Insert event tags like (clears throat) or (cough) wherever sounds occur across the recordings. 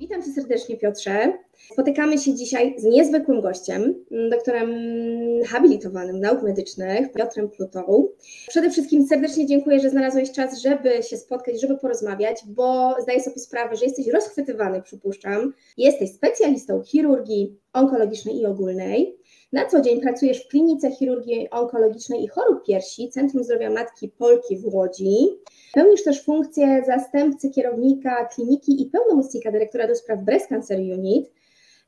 Witam Cię serdecznie, Piotrze. Spotykamy się dzisiaj z niezwykłym gościem, doktorem habilitowanym nauk medycznych, Piotrem Plutą. Przede wszystkim serdecznie dziękuję, że znalazłeś czas, żeby się spotkać, żeby porozmawiać, bo zdaję sobie sprawę, że jesteś rozchwytywany, przypuszczam. Jesteś specjalistą chirurgii onkologicznej i ogólnej. Na co dzień pracujesz w klinice chirurgii onkologicznej i chorób piersi Centrum Zdrowia Matki Polki w Łodzi. Pełnisz też funkcję zastępcy kierownika kliniki i pełnomocnika dyrektora do spraw Breast Cancer Unit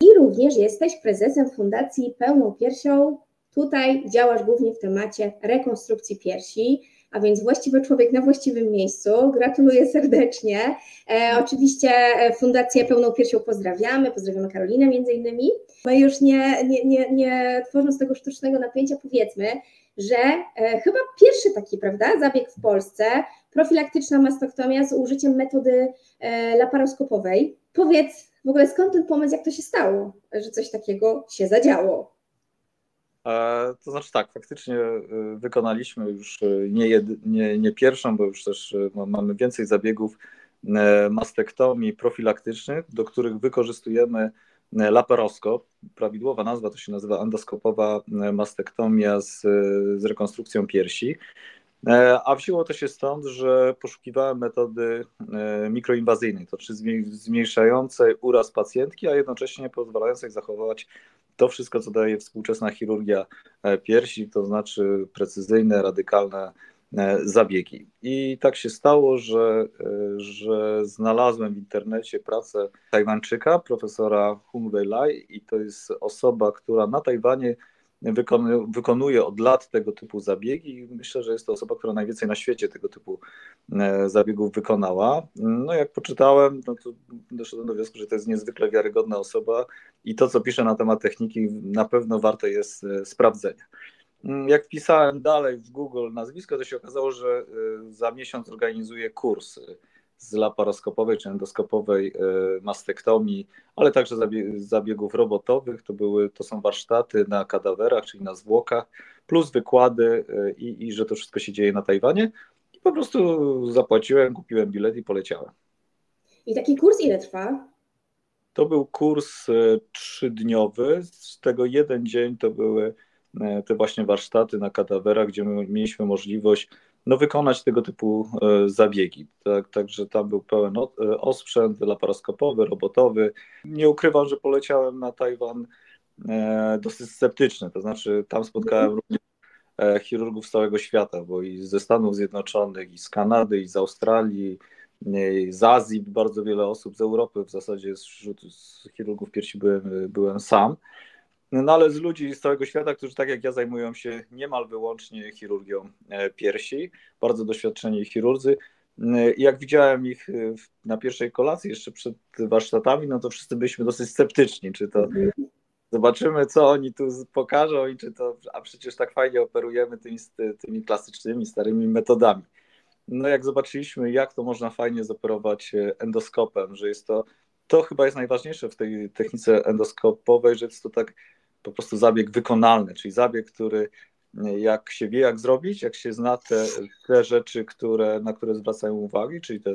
i również jesteś prezesem Fundacji Pełną Piersią. Tutaj działasz głównie w temacie rekonstrukcji piersi, a więc właściwy człowiek na właściwym miejscu. Gratuluję serdecznie. E, oczywiście Fundację Pełną Piersią pozdrawiamy, pozdrawiamy Karolinę między innymi. My już nie, nie, nie, nie tworząc tego sztucznego napięcia powiedzmy, że e, chyba pierwszy taki, prawda, zabieg w Polsce, profilaktyczna mastoktomia z użyciem metody e, laparoskopowej. Powiedz w ogóle skąd ten pomysł, jak to się stało, że coś takiego się zadziało? E, to znaczy tak, faktycznie e, wykonaliśmy już e, nie, jed, nie, nie pierwszą, bo już też mamy więcej zabiegów mastektomii profilaktycznych, do których wykorzystujemy laparoskop. Prawidłowa nazwa to się nazywa endoskopowa mastektomia z, z rekonstrukcją piersi. E, a wzięło to się stąd, że poszukiwałem metody e, mikroinwazyjnej, to czy zmniejszającej uraz pacjentki, a jednocześnie pozwalającej zachować to wszystko, co daje współczesna chirurgia e, piersi, to znaczy precyzyjne, radykalne zabiegi. I tak się stało, że, że znalazłem w internecie pracę Tajwańczyka, profesora Hung Wei Lai, i to jest osoba, która na Tajwanie wykonuje od lat tego typu zabiegi i myślę, że jest to osoba, która najwięcej na świecie tego typu e, zabiegów wykonała. No jak poczytałem, no to doszedłem do wniosku, że to jest niezwykle wiarygodna osoba i to, co pisze na temat techniki, na pewno warte jest e, sprawdzenia. Mm, jak wpisałem dalej w Google nazwisko, to się okazało, że e, za miesiąc organizuje kurs z laparoskopowej czy endoskopowej e, mastektomii, ale także zabiegów robotowych. To, były, to są warsztaty na kadawerach, czyli na zwłokach, plus wykłady e, i, i że to wszystko się dzieje na Tajwanie. I po prostu zapłaciłem, kupiłem bilet i poleciałem. I taki kurs ile trwa? To był kurs e, trzydniowy, z tego jeden dzień to były te właśnie warsztaty na kadawerach, gdzie mieliśmy możliwość no, wykonać tego typu e, zabiegi. Tak, także tam był pełen e, osprzęt laparoskopowy, robotowy. Nie ukrywam, że poleciałem na Tajwan e, dosyć sceptyczny, to znaczy tam spotkałem mhm. również chirurgów z całego świata, bo i ze Stanów Zjednoczonych, i z Kanady, i z Australii, i z Azji bardzo wiele osób, z Europy w zasadzie wśród chirurgów piersi byłem, byłem sam. No ale z ludzi z całego świata, którzy tak jak ja zajmują się niemal wyłącznie chirurgią e, piersi, bardzo doświadczeni chirurdzy. E, jak widziałem ich e, na pierwszej kolacji, jeszcze przed warsztatami, no to wszyscy byliśmy dosyć sceptyczni, czy to zobaczymy, co oni tu pokażą i czy to, a przecież tak fajnie operujemy tymi, tymi klasycznymi, starymi metodami. No jak zobaczyliśmy, jak to można fajnie zoperować endoskopem, że jest to, to chyba jest najważniejsze w tej technice endoskopowej, że jest to tak po prostu zabieg wykonalny, czyli zabieg, który jak się wie, jak zrobić, jak się zna te, te rzeczy, które, na które zwracają uwagę, czyli te,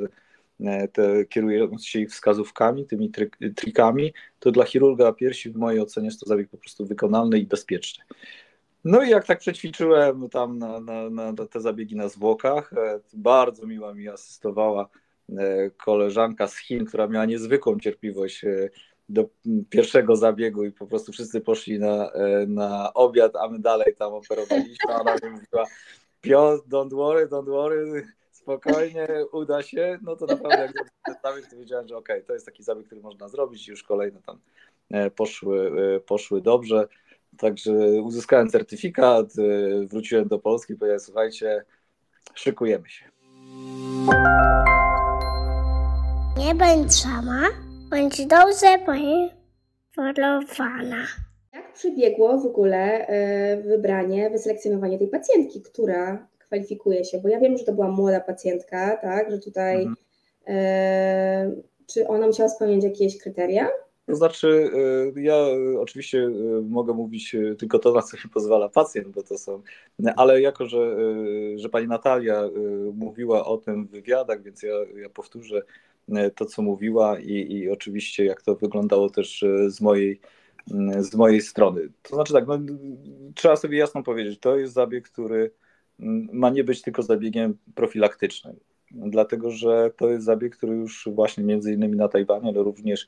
te kierując się ich wskazówkami, tymi trik, trikami, to dla chirurga piersi w mojej ocenie jest to zabieg po prostu wykonalny i bezpieczny. No i jak tak przećwiczyłem tam na, na, na te zabiegi na zwłokach, e, bardzo miła mi asystowała e, koleżanka z Chin, która miała niezwykłą cierpliwość e, do pierwszego zabiegu i po prostu wszyscy poszli na, e, na obiad, a my dalej tam operowaliśmy. Ona mi mówiła, Piotr, don't worry, don't worry, spokojnie, uda się. No to naprawdę jak zabieg, to wiedziałem, że okej, okay, to jest taki zabieg, który można zrobić już kolejne tam e, poszły, e, poszły dobrze. Także uzyskałem certyfikat, wróciłem do Polski powiedziałem, słuchajcie, szykujemy się. Nie bądź sama bądź dobrze poinformowana. Jak przebiegło w ogóle e, wybranie, wyselekcjonowanie tej pacjentki, która kwalifikuje się? Bo ja wiem, że to była młoda pacjentka, tak, że tutaj mhm. e, czy ona musiała spełniać jakieś kryteria? To znaczy, ja oczywiście mogę mówić tylko to, na co mi pozwala pacjent, bo to są, ale jako, że, że pani Natalia mówiła o tym w wywiadach, więc ja, ja powtórzę to, co mówiła i, i oczywiście jak to wyglądało też z mojej z mojej strony. To znaczy tak, no, trzeba sobie jasno powiedzieć, to jest zabieg, który ma nie być tylko zabiegiem profilaktycznym, dlatego że to jest zabieg, który już właśnie między innymi na Tajwanie, ale również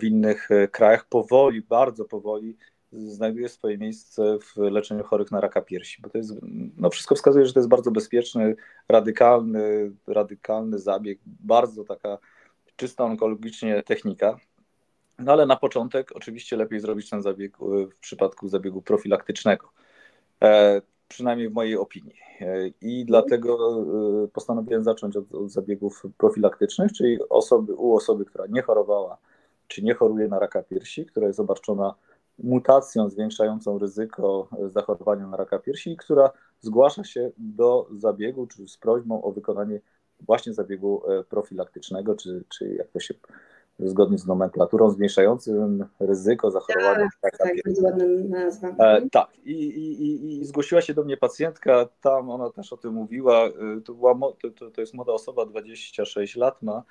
w innych krajach powoli, bardzo powoli znajduje swoje miejsce w leczeniu chorych na raka piersi, bo to jest, no wszystko wskazuje, że to jest bardzo bezpieczny, radykalny, radykalny zabieg, bardzo taka czysta onkologicznie technika. No ale na początek oczywiście lepiej zrobić ten zabieg w przypadku zabiegu profilaktycznego. E, przynajmniej w mojej opinii. E, I dlatego e, postanowiłem zacząć od, od, zabiegów profilaktycznych, czyli osoby, u osoby, która nie chorowała, czy nie choruje na raka piersi, która jest obarczona mutacją zwiększającą ryzyko zachorowania na raka piersi która zgłasza się do zabiegu, czy z prośbą o wykonanie właśnie zabiegu profilaktycznego, czy, czy jak to się zgodnie z nomenklaturą, zmniejszającym ryzyko zachorowania. Tak, tak, bardzo ładna nazwa. E, tak, I, i, i, zgłosiła się do mnie pacjentka, tam ona też o tym mówiła, e, to, była, to, to jest młoda osoba, 26 lat ma,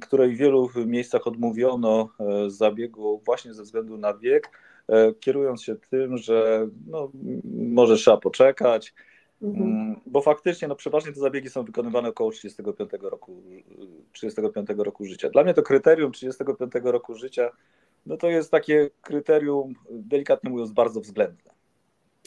której w wielu miejscach odmówiono e, zabiegu właśnie ze względu na wiek, e, kierując się tym, że no, może trzeba poczekać, Mhm. Mm, bo faktycznie, no przeważnie te zabiegi są wykonywane około 35 roku, 35 roku życia. Dla mnie to kryterium 35 roku życia, no to jest takie kryterium, delikatnie mówiąc, bardzo względne.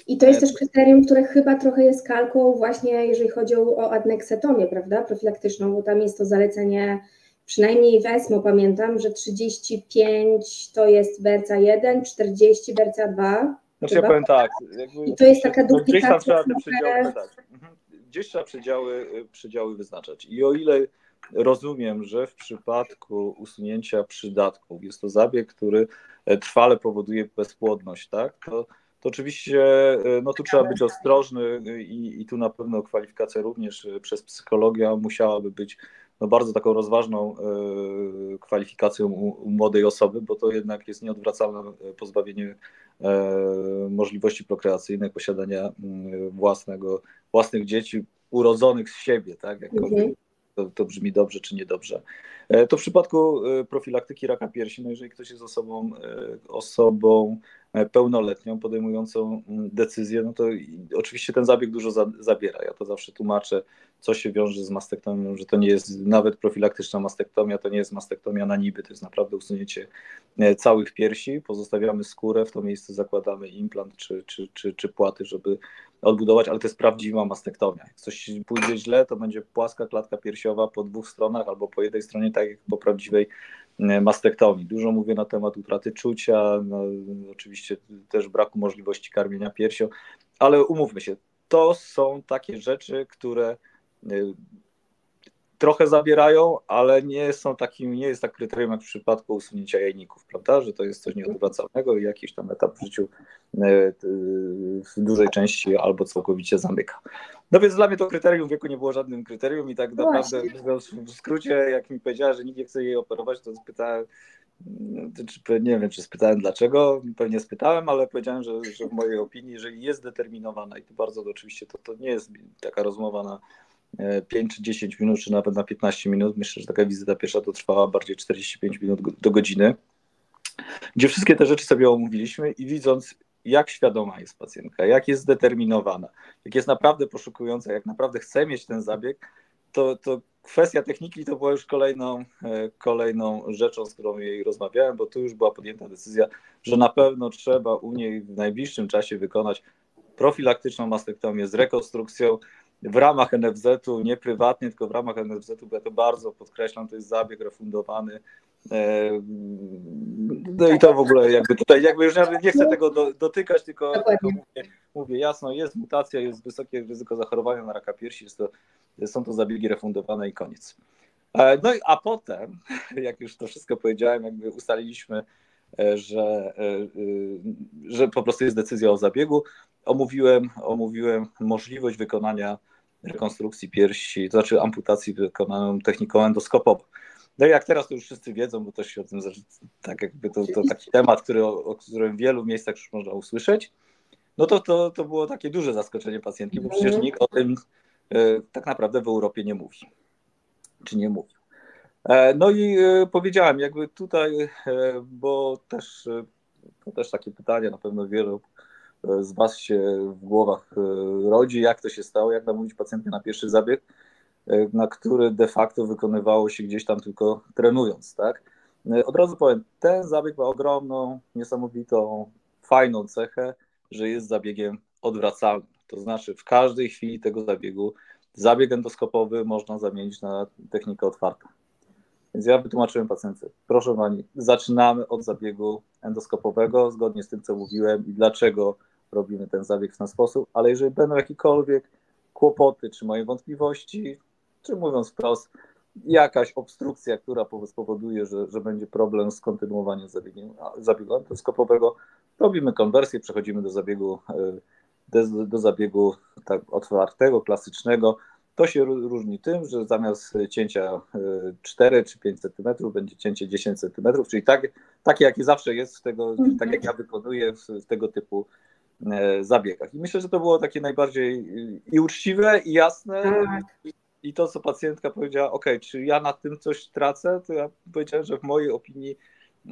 I to jest też kryterium, które chyba trochę jest kalką właśnie, jeżeli chodzi o adneksetomię, prawda, profilaktyczną, bo tam jest to zalecenie, przynajmniej w ESMO pamiętam, że 35 to jest BRCA 1, 40 BRCA 2, znaczy ja powiem tak. Jakby, I to jest taka duplikacja. Gdzieś tam trzeba te przedziały, tak. Mhm. Gdzieś trzeba przedziały, przedziały wyznaczać. I o ile rozumiem, że w przypadku usunięcia przydatków jest to zabieg, który e, trwale powoduje bezpłodność, tak? To, to oczywiście e, no tu trzeba być ostrożny i, i tu na pewno kwalifikacja również e, przez psychologię musiałaby być no bardzo taką rozważną kwalifikacją u, u młodej osoby, bo to jednak jest nieodwracalne pozbawienie E, możliwości prokreacyjnej, posiadania własnego, własnych dzieci urodzonych z siebie, tak? Mhm. To, to, brzmi dobrze czy niedobrze. E, to w przypadku e, profilaktyki raka piersi, no jeżeli ktoś jest osobą, osobą pełnoletnią podejmującą decyzję, no to oczywiście ten zabieg dużo za, zabiera. Ja to zawsze tłumaczę, co się wiąże z mastektomią, że to nie jest nawet profilaktyczna mastektomia, to nie jest mastektomia na niby, to jest naprawdę usunięcie e, całych piersi, pozostawiamy skórę, w to miejsce zakładamy implant czy, czy, czy, czy płaty, żeby odbudować, ale to jest prawdziwa mastektomia. Jak coś pójdzie źle, to będzie płaska klatka piersiowa po dwóch stronach albo po jednej stronie, tak jak po prawdziwej e, mastektomii. Dużo mówię na temat utraty czucia, no, oczywiście też braku możliwości karmienia piersią, ale umówmy się, to są takie rzeczy, które trochę zabierają, ale nie są takim, nie jest tak kryterium jak w przypadku usunięcia jajników, prawda, że to jest coś nieodwracalnego i jakiś tam etap w życiu y, y, w dużej części albo całkowicie zamyka. No więc dla mnie to kryterium wieku nie było żadnym kryterium i tak no naprawdę w skrócie, jak mi powiedziała, że nikt nie chce jej operować, to spytałem, nie wiem, czy spytałem dlaczego, pewnie spytałem, ale powiedziałem, że, że w mojej opinii, jeżeli jest determinowana i to bardzo oczywiście, to, to nie jest taka rozmowa na 5 czy 10 minut, czy nawet na 15 minut. Myślę, że taka wizyta pierwsza to trwała bardziej 45 minut do godziny, gdzie wszystkie te rzeczy sobie omówiliśmy i widząc, jak świadoma jest pacjentka, jak jest zdeterminowana, jak jest naprawdę poszukująca, jak naprawdę chce mieć ten zabieg, to, to kwestia techniki to była już kolejną, e, kolejną rzeczą, z którą jej rozmawiałem, bo tu już była podjęta decyzja, że na pewno trzeba u niej w najbliższym czasie wykonać profilaktyczną mastektomię z rekonstrukcją, w ramach NFZ-u, nie prywatnie, tylko w ramach NFZ-u, bo ja to bardzo podkreślam, to jest zabieg refundowany. E, no i to w ogóle jakby tutaj, jakby już nie chcę tego do, dotykać, tylko, tylko mówię, mówię, jasno, jest mutacja, jest wysokie ryzyko zachorowania na raka piersi, to, są to zabiegi refundowane i koniec. E, no i a potem, (laughs) jak już to wszystko powiedziałem, jakby ustaliliśmy, e, że, że po prostu jest decyzja o zabiegu, omówiłem, omówiłem możliwość wykonania rekonstrukcji piersi, to znaczy amputacji wykonaną techniką endoskopową. No jak teraz to już wszyscy wiedzą, bo też się o tym, tak jakby to, to taki temat, który, o, o którym w wielu miejscach już można usłyszeć, no to, to, to było takie duże zaskoczenie pacjentki, bo przecież nikt o tym e, tak naprawdę w Europie nie mówi, czy nie mówi. E, no i e, powiedziałem, jakby tutaj, e, bo też to też takie pytanie na pewno wielu z Was się w głowach rodzi, jak to się stało, jak namówić pacjentkę na pierwszy zabieg, na który de facto wykonywało się gdzieś tam tylko trenując, tak? Od razu powiem, ten zabieg ma ogromną, niesamowitą, fajną cechę, że jest zabiegiem odwracalnym. To znaczy w każdej chwili tego zabiegu zabieg endoskopowy można zamienić na technikę otwartą. Więc ja wytłumaczyłem pacjentce, proszę Pani, zaczynamy od zabiegu endoskopowego, zgodnie z tym, co mówiłem i dlaczego robimy ten zabieg w ten sposób, ale jeżeli będą jakiekolwiek kłopoty, czy mają wątpliwości, czy mówiąc wprost, jakaś obstrukcja, która spowoduje, że, że będzie problem z kontynuowaniem zabiegu, zabiegu endoskopowego, robimy konwersję, przechodzimy do zabiegu, e, do, do zabiegu tak otwartego, klasycznego, to się różni tym, że zamiast cięcia 4 e, czy 5 cm będzie cięcie 10 cm, czyli tak, takie, jakie zawsze jest w tego, mhm. tak jak ja wykonuję w, w tego typu zabiegach. I myślę, że to było takie najbardziej i uczciwe, i jasne. Tak. I, I, to, co pacjentka powiedziała, ok, czy ja na tym coś tracę, to ja powiedziałem, że w mojej opinii,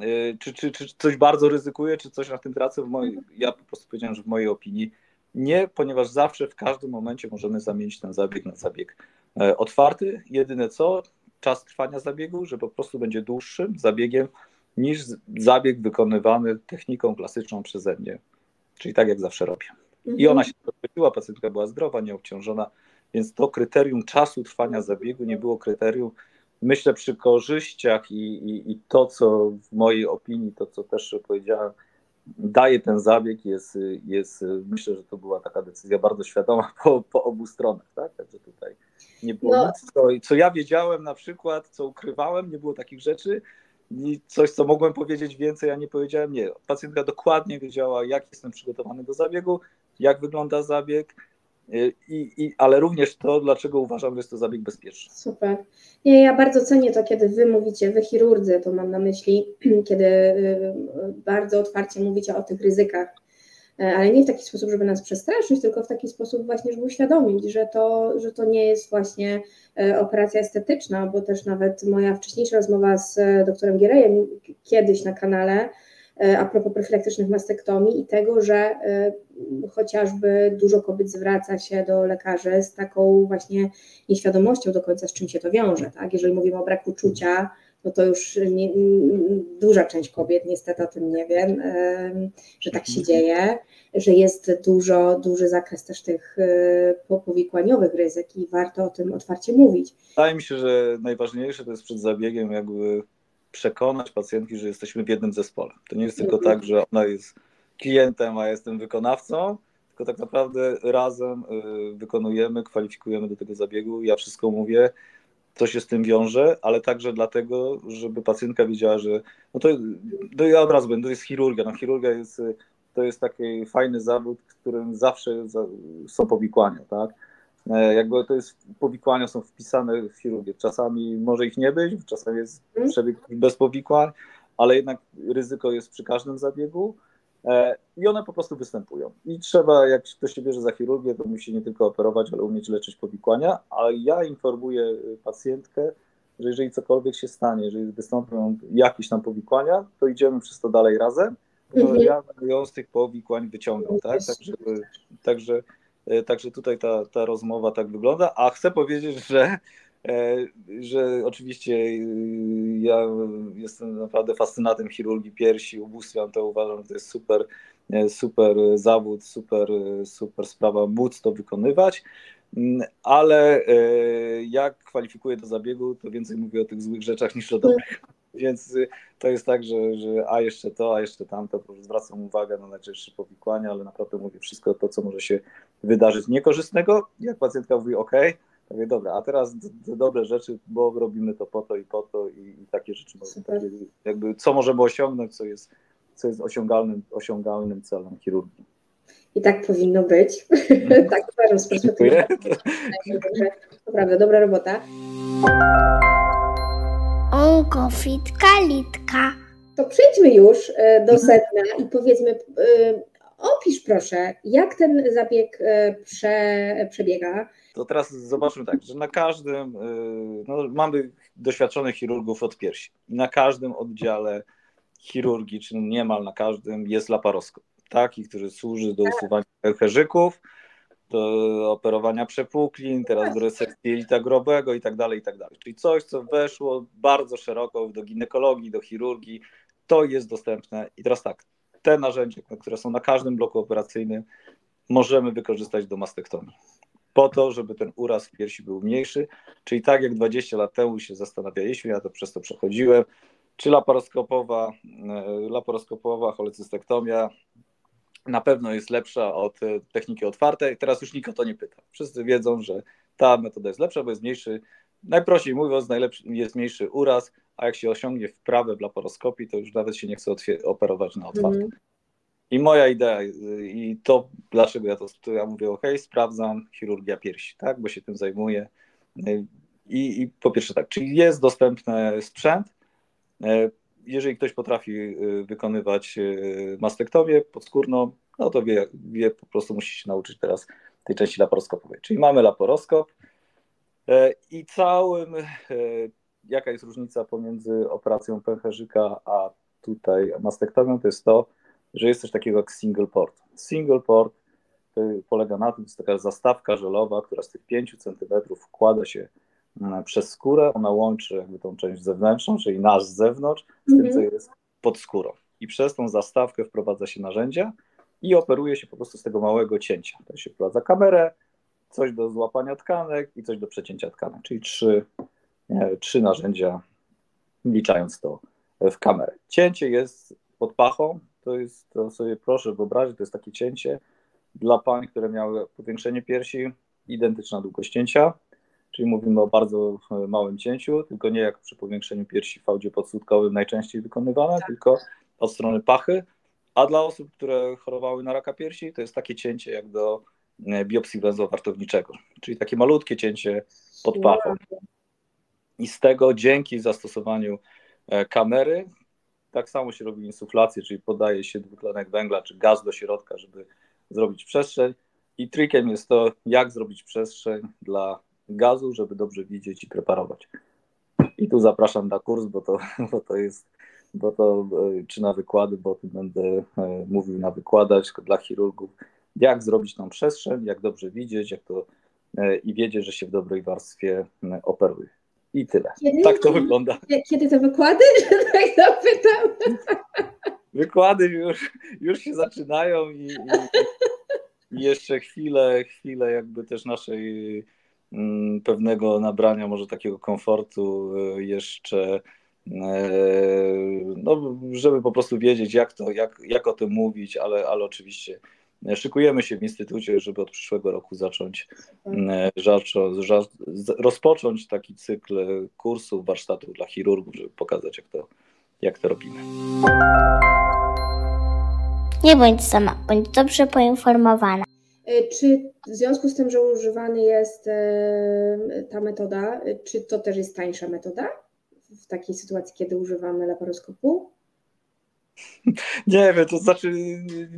e, czy, czy, czy coś bardzo ryzykuję, czy coś na tym tracę, w mojej, ja po prostu powiedziałem, że w mojej opinii nie, ponieważ zawsze w każdym momencie możemy zamienić ten zabieg na zabieg e, otwarty. Jedyne co, czas trwania zabiegu, że po prostu będzie dłuższym zabiegiem niż zabieg wykonywany techniką klasyczną przeze mnie. Czyli tak jak zawsze robię. I mhm. ona się podkreśliła, pacjentka była zdrowa, nieobciążona, więc to kryterium czasu trwania zabiegu nie było kryterium. Myślę przy korzyściach i, i, i to, co w mojej opinii, to co też powiedziałem, daje ten zabieg, jest, jest, myślę, że to była taka decyzja bardzo świadoma po, po obu stronach, tak? Także tutaj nie było no. nic, co, co ja wiedziałem na przykład, co ukrywałem, nie było takich rzeczy, i coś, co mogłem powiedzieć więcej, ja nie powiedziałem, nie. Pacjentka dokładnie wiedziała, jak jestem przygotowany do zabiegu, jak wygląda zabieg, i, i, ale również to, dlaczego uważam, że jest to zabieg bezpieczny. Super. Nie, ja bardzo cenię to, kiedy wy mówicie, wy chirurdzy, to mam na myśli, (clears throat) kiedy y, bardzo otwarcie mówicie o tych ryzykach, ale nie w taki sposób, żeby nas przestraszyć, tylko w taki sposób właśnie, żeby uświadomić, że to, że to nie jest właśnie e, operacja estetyczna, bo też nawet moja wcześniejsza rozmowa z e, doktorem Gierejem kiedyś na kanale E, a propos profilaktycznych mastektomii i tego, że e, chociażby dużo kobiet zwraca się do lekarzy z taką właśnie nieświadomością do końca, z czym się to wiąże. Tak? Jeżeli mówimy o braku czucia, no to już nie, duża część kobiet niestety o tym nie wie, że tak się dzieje, że jest dużo, duży zakres też tych e, powikłaniowych ryzyk i warto o tym otwarcie mówić. Wydaje mi się, że najważniejsze to jest przed zabiegiem jakby przekonać pacjentki, że jesteśmy w jednym zespole. To nie jest tylko mhm. tak, że ona jest klientem, a jestem wykonawcą, tylko tak naprawdę razem y, wykonujemy, kwalifikujemy do tego zabiegu. Ja wszystko mówię, co się z tym wiąże, ale także dlatego, żeby pacjentka wiedziała, że no to, to ja od razu będę, to jest chirurgia. No chirurgia jest, to jest taki fajny zawód, w którym zawsze są powikłania, tak? E, jakby to jest, powikłania są wpisane w chirurgię. Czasami może ich nie być, czasami jest mhm. przebieg bez powikłań, ale jednak ryzyko jest przy każdym zabiegu i one po prostu występują. I trzeba, jak ktoś się bierze za chirurgię, to musi nie tylko operować, ale umieć leczyć powikłania, a ja informuję pacjentkę, że jeżeli cokolwiek się stanie, jeżeli wystąpią jakieś tam powikłania, to idziemy przez to dalej razem, mhm. ja ją z tych powikłań wyciągam, tak? Także, także E, także tutaj ta, ta rozmowa tak wygląda. A chcę powiedzieć, że, e, że oczywiście e, ja jestem naprawdę fascynatem chirurgii piersi, ubóstwiam to, uważam, że to jest super, super zawód, super, super sprawa móc to wykonywać. Mm, ale jak kwalifikuję do zabiegu, to więcej mówię o tych złych rzeczach niż o dobrych. (laughs) Więc y, to jest tak, że, że a jeszcze to, a jeszcze tamto, zwracam uwagę na najczęstsze powikłania, ale naprawdę mówię wszystko to, co może się wydarzyć niekorzystnego. Jak pacjentka mówi, OK, to mówię, dobra, a teraz dobre rzeczy, bo robimy to po to i po to i, i takie rzeczy, takie, jakby co możemy osiągnąć, co jest, co jest osiągalnym, osiągalnym celem chirurgii. I tak powinno być. (laughs) tak uważam z perspektywy. To prawda, dobra robota. Kofitka, litka. To przejdźmy już e, do sedna i powiedzmy, e, opisz proszę, jak ten zabieg e, prze, przebiega. To teraz zobaczmy tak, że na każdym, no, mamy doświadczonych chirurgów od piersi. Na każdym oddziale chirurgii, czy niemal na każdym jest laparoskop. Taki, który służy do usuwania pęcherzyków, do operowania przepuklin, teraz do resekcji jelita grobowego i tak dalej, i tak dalej. Czyli coś, co weszło bardzo szeroko do ginekologii, do chirurgii, to jest dostępne. I teraz tak, te narzędzia, które są na każdym bloku operacyjnym, możemy wykorzystać do mastektomii. Po to, żeby ten uraz w piersi był mniejszy, czyli tak jak 20 lat temu się zastanawialiśmy, ja to przez to przechodziłem, czy laparoskopowa, e, laparoskopowa cholecystektomia na pewno jest lepsza od e, techniki otwartej. Teraz już nikt o to nie pyta. Wszyscy wiedzą, że ta metoda jest lepsza, bo jest mniejszy, najprościej mówiąc, najlepszy, jest mniejszy uraz, a jak się osiągnie wprawę w laparoskopii, to już nawet się nie chce operować na otwartej. Mm. I moja idea, i to dlaczego ja to, to ja mówię, ok, sprawdzam chirurgia piersi, tak, bo się tym zajmuję. I, I po pierwsze tak, czyli jest dostępny sprzęt, e, jeżeli ktoś potrafi y, wykonywać y, mastektomię podskórną, no to wie, wie, po prostu musi się nauczyć teraz tej części laparoskopowej. Czyli mamy laparoskop e, i całym, jaka jest różnica pomiędzy operacją pęcherzyka a tutaj mastektomią, to jest to, że jest coś takiego jak single port. Single port polega na tym, to jest taka zastawka żelowa, która z tych 5 cm wkłada się Mm, przez skórę, ona łączy jakby tą część zewnętrzną, czyli nasz z zewnątrz, z tym, co mhm. jest pod skórą. I przez tą zastawkę wprowadza się narzędzia i operuje się po prostu z tego małego cięcia. To się wprowadza kamerę, coś do złapania tkanek i coś do przecięcia tkanek, czyli trzy, trzy narzędzia, wliczając to w kamerę. Cięcie jest pod pachą, to jest, to sobie proszę wyobrazić, to jest takie cięcie dla pań, które miały powiększenie piersi, identyczna długość cięcia, czyli mówimy o bardzo e, małym cięciu, tylko nie jak przy powiększeniu piersi w fałdzie podsłutkowym najczęściej wykonywane, tak. tylko od strony pachy, a dla osób, które chorowały na raka piersi, to jest takie cięcie jak do e, biopsji węzła wartowniczego, czyli takie malutkie cięcie pod pachą. I z tego dzięki zastosowaniu e, kamery, tak samo się robi insuflację, czyli podaje się dwutlenek węgla czy gaz do środka, żeby zrobić przestrzeń. I trikiem jest to, jak zrobić przestrzeń dla gazu, żeby dobrze widzieć i preparować. I tu zapraszam na kurs, bo to, (laughs) bo to jest, bo to, e, czy na wykłady, bo o tym będę e, mówił na wykładach dla chirurgów, jak zrobić tą przestrzeń, jak dobrze widzieć, jak to i wiedzieć, że się w dobrej warstwie operuje. I tyle. Kiedy, tak to wygląda. Kiedy te wykłady? (laughs) tak zapytam. Wykłady już, już się zaczynają i, i, jeszcze chwilę, chwilę jakby też naszej Mm, pewnego nabrania, może takiego komfortu e, jeszcze, e, no, żeby po prostu wiedzieć, jak, to, jak, jak o tym mówić, ale, ale oczywiście szykujemy się w instytucie, żeby od przyszłego roku zacząć, mm, rozpocząć taki cykl kursów, warsztatów dla chirurgów, żeby pokazać, jak to, jak to robimy. Nie bądź sama, bądź dobrze poinformowana. E, czy w związku z tym, że używany jest e, ta metoda, e, czy to też jest tańsza metoda w takiej sytuacji, kiedy używamy laparoskopu? (laughs) Nie wiem, to znaczy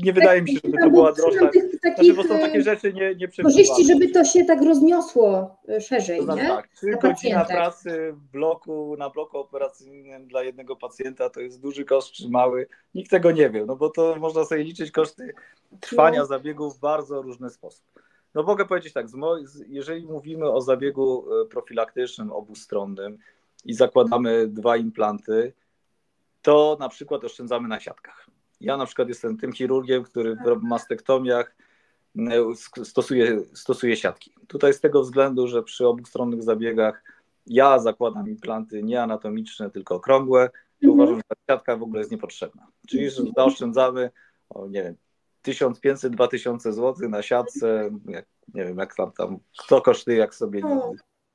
nie wydaje mi się, żeby to była droższa. Znaczy, bo są takie rzeczy nie, nie Korzyści, żeby to się tak rozniosło szerzej, to znaczy, nie? Tak, trzy godzina pracy w bloku, na bloku operacyjnym dla jednego pacjenta to jest duży koszt czy mały, nikt tego nie wie, no bo to można sobie liczyć koszty trwania no. zabiegu w bardzo różny sposób. No mogę powiedzieć tak, jeżeli mówimy o zabiegu e, profilaktycznym obustronnym i zakładamy dwa implanty, to na przykład oszczędzamy na siatkach. Ja na przykład jestem tym chirurgiem, który w mastektomiach e, stosuje, stosuje siatki. Tutaj z tego względu, że przy obustronnych zabiegach ja zakładam implanty nie anatomiczne, tylko okrągłe, to mhm. uważam, że ta siatka w ogóle jest niepotrzebna. Czyli że zaoszczędzamy, o, nie wiem, 1500-2000 zł na siatce, jak, nie wiem jak tam, tam kto kosztuje, jak sobie,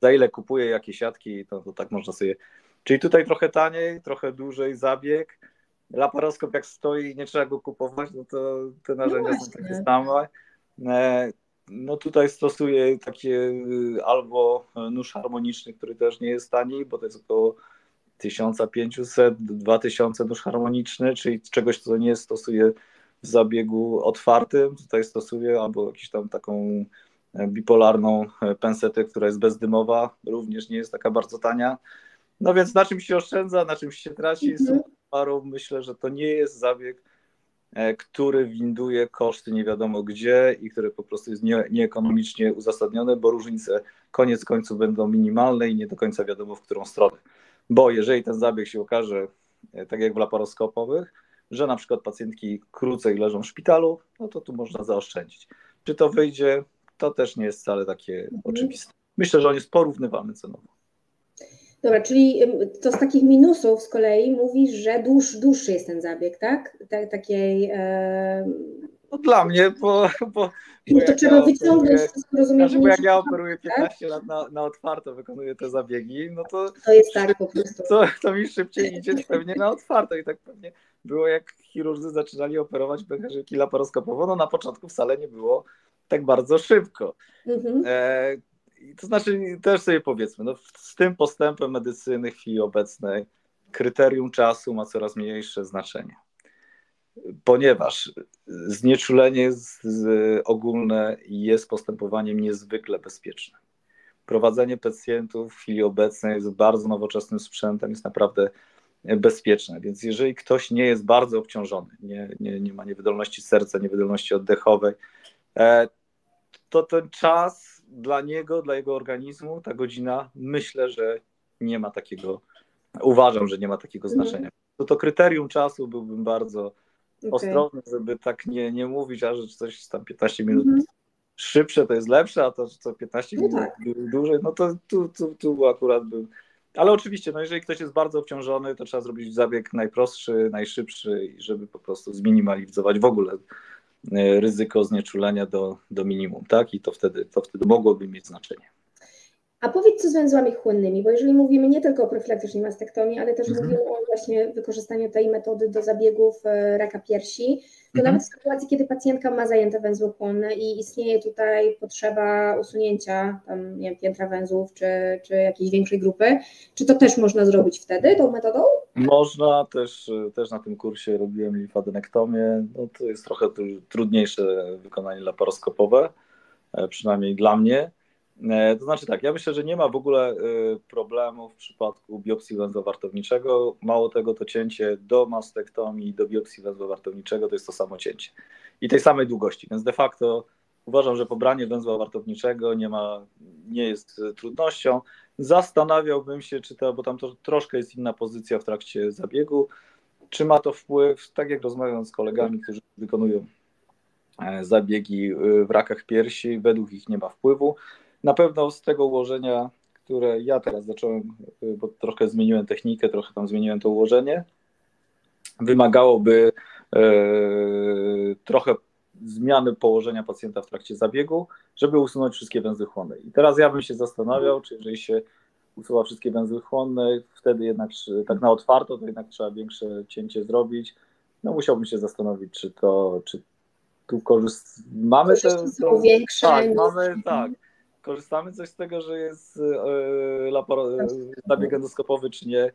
za ile kupuje jakie siatki, to, to tak można sobie Czyli tutaj trochę taniej, trochę dłużej zabieg. Laparoskop jak stoi, nie trzeba go kupować, no to te narzędzia no są takie same. E, no tutaj stosuję takie y, albo nóż harmoniczny, który też nie jest tani, bo to jest około 1500 do 2000 nóż harmoniczny, czyli czegoś, co nie stosuje w zabiegu otwartym. Tutaj stosuję albo jakąś tam taką bipolarną pensetę, która jest bezdymowa, również nie jest taka bardzo tania. No więc na czym się oszczędza, na czym się traci, mhm. myślę, że to nie jest zabieg, e, który winduje koszty nie wiadomo gdzie i który po prostu jest nie, nieekonomicznie uzasadniony, bo różnice koniec końców będą minimalne i nie do końca wiadomo w którą stronę. Bo jeżeli ten zabieg się okaże, e, tak jak w laparoskopowych, że na przykład pacjentki krócej leżą w szpitalu, no to tu można zaoszczędzić. Czy to wyjdzie, to też nie jest wcale takie mhm. oczywiste. Myślę, że on jest porównywalny cenowo. Dobra, czyli to z takich minusów z kolei mówisz, że dłuż, dłuższy jest ten zabieg, tak? takiej. E... No dla mnie, bo. bo, bo to trzeba ja wyciągnąć rozumiem. Znaczy, bo jak ja operuję 15 tak? lat na, na otwarto, wykonuję te zabiegi, no to. To jest tak po prostu. To, to mi szybciej idzie pewnie na otwarto i tak pewnie było jak chirurdzy zaczynali operować pęcherzyki laparoskopowo, no na początku wcale nie było tak bardzo szybko. Mhm. E, to znaczy, też sobie powiedzmy, no, z tym postępem medycyny w chwili obecnej kryterium czasu ma coraz mniejsze znaczenie. Ponieważ znieczulenie z ogólne jest postępowaniem niezwykle bezpiecznym. Prowadzenie pacjentów w chwili obecnej z bardzo nowoczesnym sprzętem jest naprawdę bezpieczne. Więc jeżeli ktoś nie jest bardzo obciążony, nie, nie, nie ma niewydolności serca, niewydolności oddechowej, e, to ten czas dla niego, dla jego organizmu, ta godzina, myślę, że nie ma takiego, uważam, że nie ma takiego mhm. znaczenia. To to kryterium czasu byłbym bardzo okay. ostrożny, żeby tak nie, nie mówić, a że coś tam 15 minut mm -hmm. szybsze to jest lepsze, a to co 15 no minut tak. dłużej, no to tu, tu, tu akurat bym. Ale oczywiście, no jeżeli ktoś jest bardzo obciążony, to trzeba zrobić zabieg najprostszy, najszybszy, żeby po prostu zminimalizować w ogóle ryzyko znieczulenia do, do minimum, tak? I to wtedy, to wtedy mogłoby mieć znaczenie. A powiedz co z węzłami chłonnymi, bo jeżeli mówimy nie tylko o profilaktycznej mastektomii, ale też mhm. mówimy o właśnie wykorzystaniu tej metody do zabiegów e, raka piersi, to mhm. nawet w sytuacji, kiedy pacjentka ma zajęte węzły chłonne i istnieje tutaj potrzeba usunięcia tam, nie wiem, piętra węzłów czy, czy jakiejś większej grupy, czy to też można zrobić wtedy tą metodą? Można, też, też na tym kursie robiłem limfadenektomię. No, to jest trochę trudniejsze wykonanie laparoskopowe, e, przynajmniej dla mnie. E, to znaczy tak, ja myślę, że nie ma w ogóle e, problemu w przypadku biopsji węzła wartowniczego. Mało tego, to cięcie do mastektomii, do biopsji węzła wartowniczego to jest to samo cięcie i tej samej długości, więc de facto uważam, że pobranie węzła wartowniczego nie ma, nie jest trudnością. Zastanawiałbym się, czy to, bo tam to troszkę jest inna pozycja w trakcie zabiegu, czy ma to wpływ, tak jak rozmawiam z kolegami, którzy wykonują e, zabiegi w rakach piersi, według ich nie ma wpływu. Na pewno z tego ułożenia, które ja teraz zacząłem, bo trochę zmieniłem technikę, trochę tam zmieniłem to ułożenie, wymagałoby e, trochę zmiany położenia pacjenta w trakcie zabiegu, żeby usunąć wszystkie węzły chłonne. I teraz ja bym się zastanawiał, czy jeżeli się usuwa wszystkie węzły chłonne, wtedy jednak tak na otwarto, to jednak trzeba większe cięcie zrobić. No musiałbym się zastanowić, czy to, czy tu korzyst... Mamy te... To, większe. Tak, mamy, tak korzystamy coś z tego, że jest laparo, e, zabieg endoskopowy, czy nie.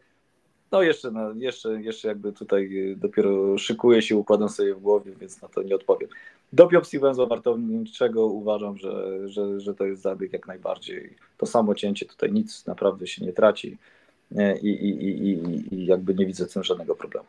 No jeszcze, no, jeszcze, jeszcze jakby tutaj dopiero szykuję się, układam sobie w głowie, więc na to nie odpowiem. Do biopsji węzła wartowniczego uważam, że, że, że to jest zabieg jak najbardziej. To samo cięcie, tutaj nic naprawdę się nie traci i, i, i, i, i jakby nie widzę w tym żadnego problemu.